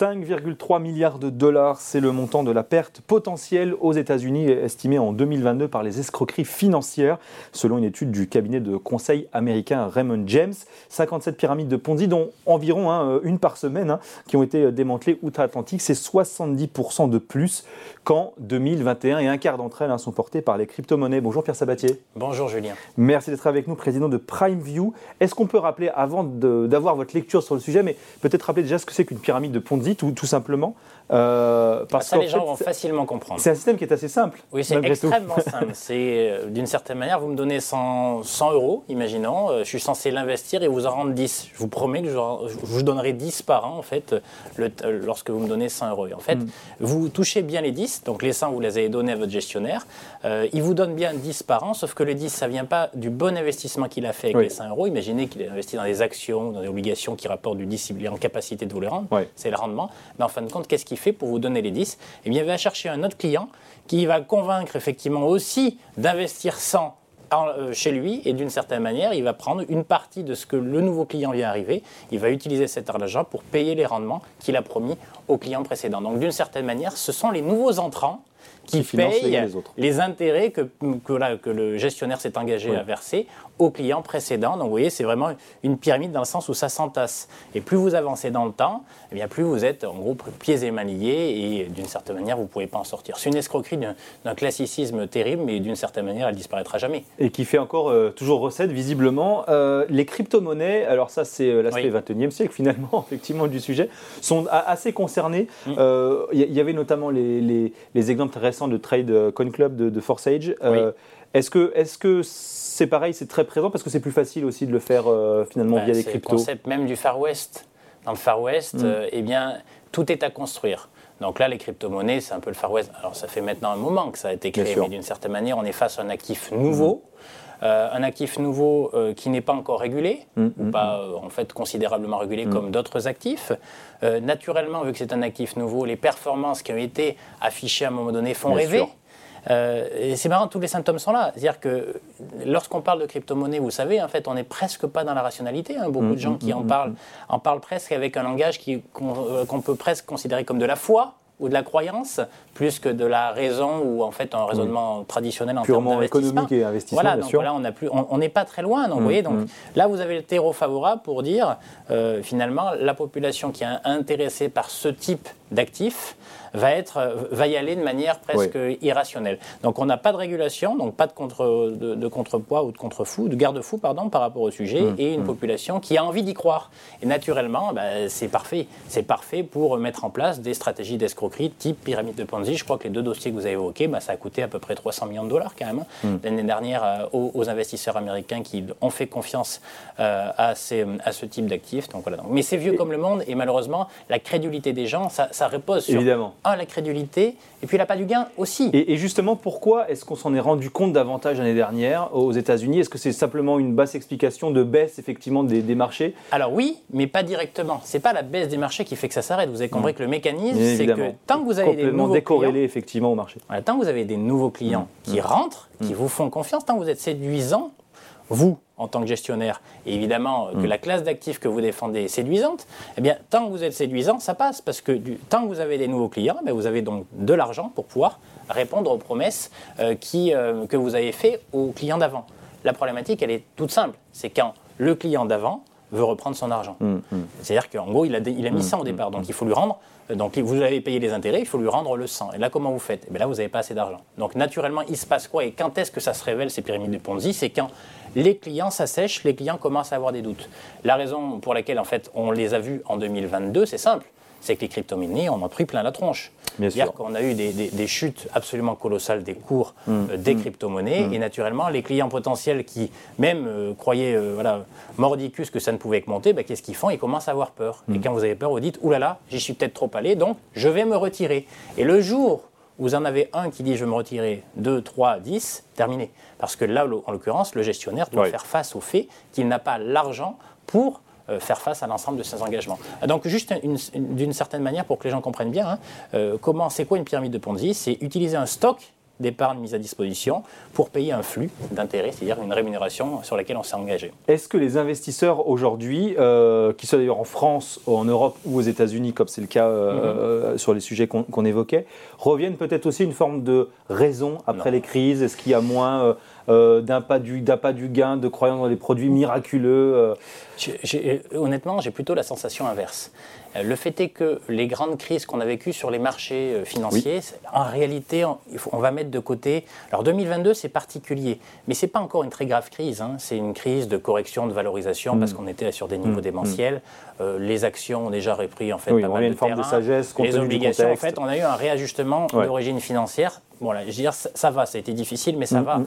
5,3 milliards de dollars, c'est le montant de la perte potentielle aux États-Unis estimée en 2022 par les escroqueries financières, selon une étude du cabinet de conseil américain Raymond James. 57 pyramides de Ponzi, dont environ hein, une par semaine, hein, qui ont été démantelées outre-Atlantique. C'est 70% de plus qu'en 2021 et un quart d'entre elles hein, sont portées par les crypto-monnaies. Bonjour Pierre Sabatier. Bonjour Julien. Merci d'être avec nous, président de PrimeView. Est-ce qu'on peut rappeler, avant d'avoir votre lecture sur le sujet, mais peut-être rappeler déjà ce que c'est qu'une pyramide de Ponzi? Tout, tout simplement. Euh, parce ça, les gens vont facilement comprendre. C'est un système qui est assez simple. Oui, c'est extrêmement simple. C'est euh, d'une certaine manière, vous me donnez 100, 100 euros, imaginons, euh, je suis censé l'investir et vous en rendre 10. Je vous promets que je, vous donnerai 10 par an, en fait, le, lorsque vous me donnez 100 euros. Et en fait, mm. vous touchez bien les 10, donc les 100, vous les avez donnés à votre gestionnaire. il vous donne bien 10 par an, sauf que le 10, ça ne vient pas du bon investissement qu'il a fait avec les 100 euros. Imaginez qu'il a investi dans des actions, dans des obligations qui rapportent du 10, il est en capacité de vous les rendre. C'est le rendement. Mais en fin de compte, qu'est-ce qu'il fait pour vous donner les 10 Eh bien, il va chercher un autre client qui va convaincre effectivement aussi d'investir 100 euh, chez lui. Et d'une certaine manière, il va prendre une partie de ce que le nouveau client vient arriver, il va utiliser cet argent pour payer les rendements qu'il a promis au client précédent. Donc d'une certaine manière, ce sont les nouveaux entrants qui, payent les, intérêts que, que, que le gestionnaire s'est engagé à verser au client précédent. Donc vous voyez, c'est vraiment une pyramide dans le sens où ça s'entasse. Et plus vous avancez dans le temps, eh bien plus vous êtes en gros pieds et mains liés et d'une certaine manière, vous ne pouvez pas en sortir. C'est une escroquerie d'un classicisme terrible, mais d'une certaine manière, elle disparaîtra jamais. Et qui fait encore euh, toujours recette, visiblement. Euh, les crypto-monnaies, alors ça c'est euh, l'aspect 21e siècle finalement, effectivement, du sujet, sont assez concernés. Il mm. y, avait notamment les, les, les, exemples récents de Trade Coin Club de, de Forsage. Est-ce que, est-ce que c'est pareil, c'est très présent parce que c'est plus facile aussi de le faire euh, finalement bah, via les cryptos. C'est le concept même du Far West. Dans le Far West, mm. euh, eh bien, tout est à construire. Donc là, les crypto-monnaies, c'est un peu le Far West. Alors ça fait maintenant un moment que ça a été créé, mais d'une certaine manière, on est face à un actif nouveau. Mm. Euh, un actif nouveau qui n'est pas encore régulé, mm, ou pas en fait considérablement régulé comme d'autres actifs. naturellement, vu que c'est un actif nouveau, les performances qui ont été affichées à un moment donné font rêver. Euh, et c'est marrant, tous les symptômes sont là. C'est-à-dire que lorsqu'on parle de crypto-monnaie, vous savez, en fait, on n'est presque pas dans la rationalité. Hein. Beaucoup de gens qui en parlent en parlent presque avec un langage euh, qu'on peut presque considérer comme de la foi ou de la croyance, plus que de la raison ou en fait un raisonnement traditionnel en Purement termes économique et investissement. Voilà, donc là on n'a plus, on n'est pas très loin. Donc, vous voyez, donc là vous avez le terreau favorable pour dire euh, finalement la population qui est intéressée par ce type d'actifs va, être, euh, va y aller de manière presque irrationnelle. Donc on n'a pas de régulation, donc pas de, contre, de, contrepoids ou de contre-fou, de garde-fou pardon, par rapport au sujet, mmh, et une mmh. population qui a envie d'y croire. Et naturellement, bah, c'est parfait. C'est parfait pour mettre en place des stratégies d'escroquerie type pyramide de Ponzi. Je crois que les deux dossiers que vous avez évoqués, bah, ça a coûté à peu près 300 millions de dollars quand même hein, mmh. l'année dernière euh, aux, investisseurs américains qui ont fait confiance euh, à, ces, à ce type d'actifs. Donc, voilà. Mais c'est vieux comme le monde et malheureusement, la crédulité des gens, ça, ça repose sur Évidemment un, la crédulité, et puis la pas du gain aussi. Et, justement, pourquoi est-ce qu'on s'en est rendu compte davantage l'année dernière aux États-Unis? Est-ce que c'est simplement une basse explication de baisse effectivement des, marchés? Alors oui, mais pas directement. C'est pas la baisse des marchés qui fait que ça s'arrête. Vous avez compris que le mécanisme, c'est que tant que vous avez des nouveaux décorrélé effectivement au marché. tant que vous avez des nouveaux clients mmh. qui mmh. rentrent, qui mmh. vous font confiance, tant que vous êtes séduisant, vous, en tant que gestionnaire, et évidemment que mm. la classe d'actifs que vous défendez est séduisante, eh bien, tant que vous êtes séduisant, ça passe, parce que du, tant que vous avez des nouveaux clients, eh vous avez donc de l'argent pour pouvoir répondre aux promesses euh, qui, euh, que vous avez faites aux clients d'avant. La problématique, elle est toute simple, c'est quand le client d'avant veut reprendre son argent. Mm, mm. C'est-à-dire qu'en gros, il a, il a mis ça au départ, donc il faut lui rendre donc vous avez payé les intérêts, il faut lui rendre le 100. Et là, comment vous faites? Eh Là, vous n'avez pas assez d'argent. Donc naturellement, il se passe quoi? Et quand est-ce que ça se révèle, ces pyramides de Ponzi? C'est quand les clients s'assèchent, les clients commencent à avoir des doutes. La raison pour laquelle, en fait, on les a vus en 2022, c'est simple c'est que les crypto-monnaies, on a pris plein la tronche. C'est-à-dire qu'on a eu des, chutes absolument colossales des cours mmh. euh, des mmh. crypto-monnaies. Mmh. Et naturellement, les clients potentiels qui, même, euh, croyaient euh, voilà, mordicus que ça ne pouvait que monter, bah, qu'est-ce qu'ils font? Ils commencent à avoir peur. Et quand vous avez peur, vous dites Ouh là là, j'y suis peut-être trop allé, donc je vais me retirer. Et le jour où vous en avez un qui dit je vais me retirer, 2, 3, 10, terminé. Parce que là, en l'occurrence, le gestionnaire doit faire face au fait qu'il n'a pas l'argent pour faire face à l'ensemble de ces engagements. Donc juste d'une certaine manière, pour que les gens comprennent bien, hein, euh, comment c'est quoi une pyramide de Ponzi? C'est utiliser un stock d'épargne mise à disposition pour payer un flux d'intérêt, c'est-à-dire une rémunération sur laquelle on s'est engagé. Est-ce que les investisseurs aujourd'hui, euh, qui soient d'ailleurs en France, en Europe ou aux États-Unis, comme c'est le cas euh, mhm. sur les sujets qu'on évoquait, reviennent peut-être aussi une forme de raison après les crises? Est-ce qu'il y a moins euh, d'un pas, du, pas du gain, de croyance dans les produits miraculeux Honnêtement, j'ai plutôt la sensation inverse. Euh, le fait est que les grandes crises qu'on a vécues sur les marchés euh, financiers, en réalité, on, va mettre de côté. Alors 2022, c'est particulier, mais c'est pas encore une très grave crise. Hein. C'est une crise de correction, de valorisation, parce mm. qu'on était sur des niveaux mm. démentiels. Euh, les actions ont déjà repris en fait pas mal de une forme de sagesse. Les obligations, en fait, on a eu un réajustement d'origine financière. Bon là, je veux dire, ça, va, ça a été difficile, mais ça mm, va.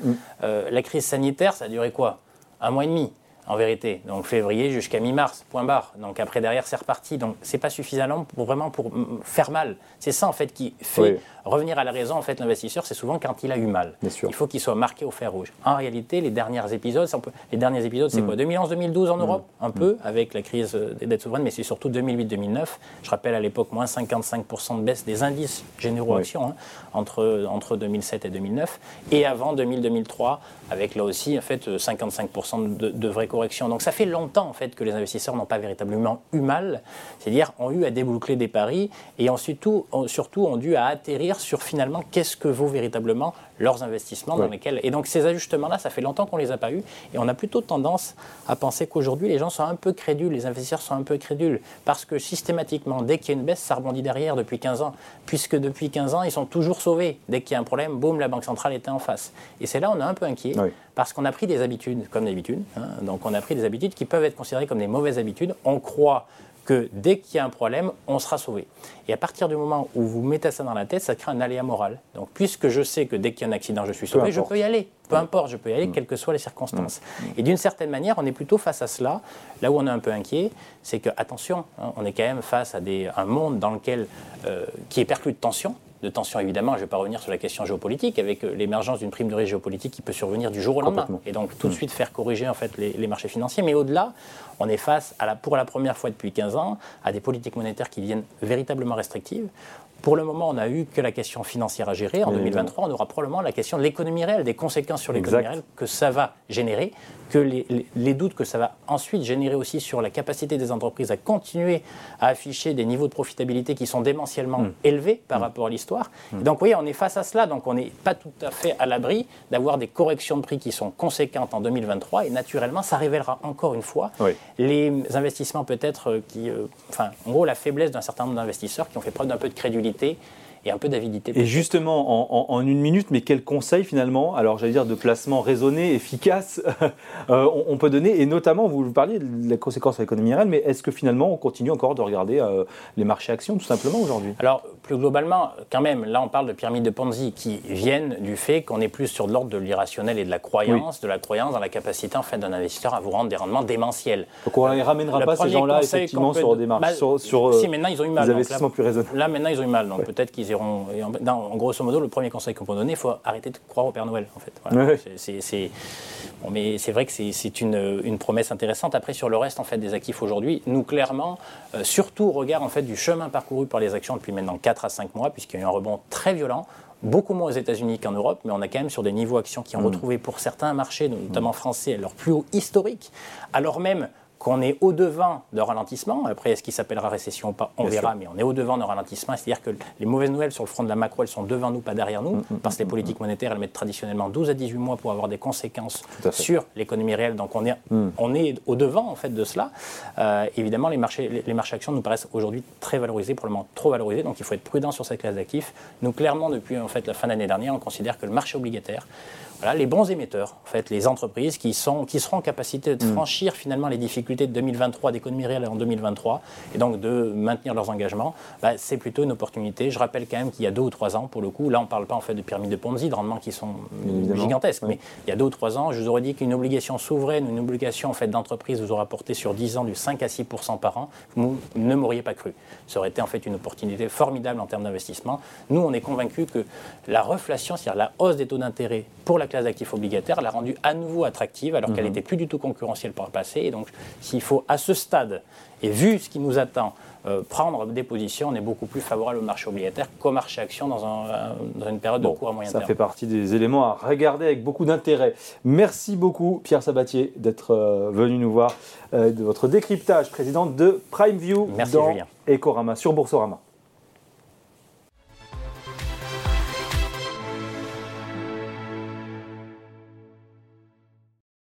la crise sanitaire, ça a duré quoi? Un mois et demi en vérité. Donc février jusqu'à mi-mars, point barre. Donc après derrière c'est reparti. Donc c'est pas suffisamment pour vraiment pour faire mal. C'est ça en fait qui fait revenir à la raison en fait l'investisseur, c'est souvent quand il a eu mal. Il faut qu'il soit marqué au fer rouge. En réalité, les derniers épisodes, les derniers épisodes, c'est mm. quoi? 2011-2012 en mm. Europe, un mm. peu avec la crise des dettes souveraines, mais c'est surtout 2008-2009. Je rappelle à l'époque moins 55% de baisse des indices généraux actions hein, entre entre 2007 et 2009, et avant 2000-2003 avec là aussi en fait 55% de, de vraies corrections. Donc ça fait longtemps en fait que les investisseurs n'ont pas véritablement eu mal, c'est-à-dire ont eu à déboucler des paris et ensuite tout, surtout ont dû à atterrir sur finalement qu'est-ce que vaut véritablement leurs investissements dans lesquels. Et donc ces ajustements-là, ça fait longtemps qu'on ne les a pas eus. Et on a plutôt tendance à penser qu'aujourd'hui, les gens sont un peu crédules, les investisseurs sont un peu crédules. Parce que systématiquement, dès qu'il y a une baisse, ça rebondit derrière depuis 15 ans. Puisque depuis 15 ans, ils sont toujours sauvés. Dès qu'il y a un problème, boum, la Banque centrale était en face. Et c'est là on est un peu inquiet. Parce qu'on a pris des habitudes, comme d'habitude. Hein. donc on a pris des habitudes qui peuvent être considérées comme des mauvaises habitudes. On croit que dès qu'il y a un problème, on sera sauvé. Et à partir du moment où vous mettez ça dans la tête, ça crée un aléa moral. Donc, puisque je sais que dès qu'il y a un accident, je suis sauvé, je peux y aller. Peu importe, je peux y aller, mm. quelles que soient les circonstances. Mm. Et d'une certaine manière, on est plutôt face à cela. Là où on est un peu inquiet, c'est que, attention, hein, on est quand même face à des, un monde dans lequel, euh, qui est perclus de tensions de tension, évidemment. Je ne vais pas revenir sur la question géopolitique, avec euh, l'émergence d'une prime de risque géopolitique qui peut survenir du jour au lendemain. Et donc, tout de mm. suite, faire corriger en fait, les, marchés financiers. Mais au-delà, on est face, à la, pour la première fois depuis 15 ans, à des politiques monétaires qui deviennent véritablement restrictives. Pour le moment, on n'a eu que la question financière à gérer. En 2023, on aura probablement la question de l'économie réelle, des conséquences sur l'économie réelle que ça va générer, que les, doutes que ça va ensuite générer aussi sur la capacité des entreprises à continuer à afficher des niveaux de profitabilité qui sont démentiellement hmm. élevés par hmm. rapport à l'histoire. Hmm. Donc, oui, on est face à cela. Donc, on n'est pas tout à fait à l'abri d'avoir des corrections de prix qui sont conséquentes en 2023. Et naturellement, ça révélera encore une fois les investissements peut-être euh, qui, euh, enfin, en gros, la faiblesse d'un certain nombre d'investisseurs qui ont fait preuve d'un peu de crédulité et un peu d'avidité. Et justement, en, une minute, mais quel conseil finalement, alors j'allais dire de placement raisonné, efficace, euh, on, peut donner? Et notamment, vous parliez de la conséquence sur l'économie réelle, mais est-ce que finalement on continue encore de regarder euh, les marchés actions tout simplement aujourd'hui? Alors, plus globalement, quand même, là on parle de pyramides de Ponzi qui viennent du fait qu'on est plus sur de l'ordre de l'irrationnel et de la croyance, de la croyance dans la capacité en fait d'un investisseur à vous rendre des rendements démentiels. Donc on ne les ramènera pas ces gens-là effectivement sur des marchés, bah, sur, si, maintenant ils ont eu mal, investissements plus raisonnables. Là maintenant ils ont eu mal, donc peut-être qu'ils en, grosso modo, le premier conseil qu'on peut donner, il faut arrêter de croire au Père Noël, en fait. Mais c'est vrai que c'est une, une, promesse intéressante. Après, sur le reste, en fait, des actifs aujourd'hui, nous, clairement, euh, surtout au regard, en fait, du chemin parcouru par les actions depuis maintenant 4 à 5 mois, puisqu'il y a eu un rebond très violent, beaucoup moins aux États-Unis qu'en Europe, mais on a quand même sur des niveaux actions qui ont mmh. retrouvé pour certains marchés, notamment français, leur plus haut historique, alors même qu'on est au-devant de ralentissement. Après, est-ce qu'il s'appellera récession ou pas On verra, mais on est au-devant de ralentissement. C'est-à-dire que les mauvaises nouvelles sur le front de la macro, elles sont devant nous, pas derrière nous, mm, mm, parce que les mm, politiques monétaires, elles mettent traditionnellement 12 à 18 mois pour avoir des conséquences sur l'économie réelle. Donc on est, on est au-devant en fait de cela. Euh, évidemment, les marchés, les, marchés actions nous paraissent aujourd'hui très valorisés, pour le moment trop valorisés. Donc il faut être prudent sur cette classe d'actifs. Nous, clairement, depuis en fait la fin de l'année dernière, on considère que le marché obligataire les bons émetteurs, en fait, les entreprises qui, sont, qui seront en capacité de mm. franchir finalement les difficultés de 2023, d'économie réelle en 2023, et donc de maintenir leurs engagements, bah, c'est plutôt une opportunité. Je rappelle quand même qu'il y a deux ou trois ans, pour le coup, là on ne parle pas en fait de pyramides de Ponzi, de rendements qui sont gigantesques, mais il y a deux ou trois ans, je vous aurais dit qu'une obligation souveraine, une obligation en fait d'entreprise vous aurait apporté sur 10 ans du 5 à 6% par an, vous ne m'auriez pas cru. Ça aurait été en fait une opportunité formidable en termes d'investissement. Nous, on est convaincus que la reflation, c'est-à-dire la hausse des taux d'intérêt pour la classe d'actifs obligataires l'a rendue à nouveau attractive alors qu'elle n'était plus du tout concurrentielle par le passé. Et donc, s'il faut à ce stade, et vu ce qui nous attend, euh, prendre des positions, on est beaucoup plus favorable au marché obligataire qu'au marché action dans, un, dans, une période de cours à moyen ça terme. Ça fait partie des éléments à regarder avec beaucoup d'intérêt. Merci beaucoup Pierre Sabatier d'être euh, venu nous voir, euh, de votre décryptage, président de PrimeView Merci, dans Julien. Ecorama sur Boursorama.